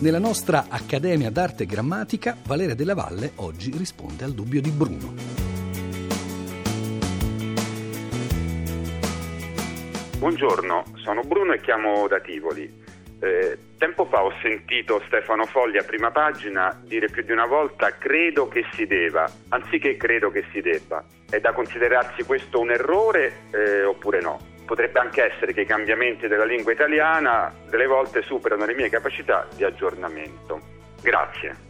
Nella nostra Accademia d'Arte Grammatica, Valeria Della Valle oggi risponde al dubbio di Bruno. Buongiorno, sono Bruno e chiamo da Tivoli. Eh, tempo fa ho sentito Stefano Fogli a prima pagina dire più di una volta credo che si deva, anziché credo che si debba. È da considerarsi questo un errore eh, oppure no? Potrebbe anche essere che i cambiamenti della lingua italiana delle volte superano le mie capacità di aggiornamento. Grazie.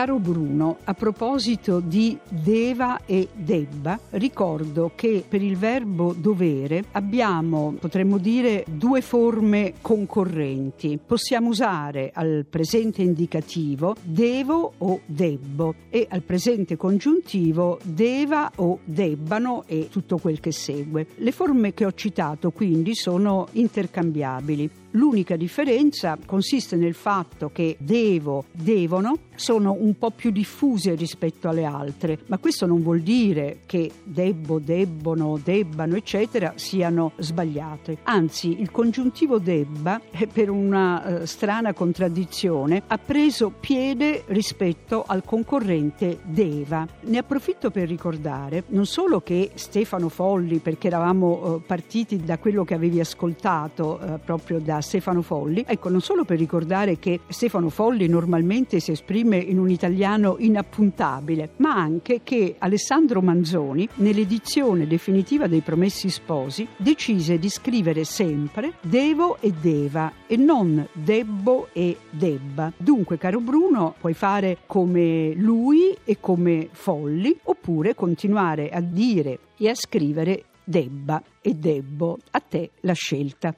Caro Bruno, a proposito di deva e debba, ricordo che per il verbo dovere abbiamo, potremmo dire, due forme concorrenti. Possiamo usare al presente indicativo devo o debbo e al presente congiuntivo deva o debbano e tutto quel che segue. Le forme che ho citato quindi sono intercambiabili. L'unica differenza consiste nel fatto che devo, devono sono un po' più diffuse rispetto alle altre, ma questo non vuol dire che debbo, debbono, debbano, eccetera, siano sbagliate. Anzi, il congiuntivo debba, eh, per una eh, strana contraddizione, ha preso piede rispetto al concorrente deva. Ne approfitto per ricordare non solo che Stefano Folli, perché eravamo eh, partiti da quello che avevi ascoltato proprio da Stefano Folli. Ecco, non solo per ricordare che Stefano Folli normalmente si esprime in un italiano inappuntabile, ma anche che Alessandro Manzoni, nell'edizione definitiva dei Promessi Sposi, decise di scrivere sempre devo e deva e non debbo e debba. Dunque, caro Bruno, puoi fare come lui e come Folli, oppure continuare a dire e a scrivere debba e debbo. A te la scelta.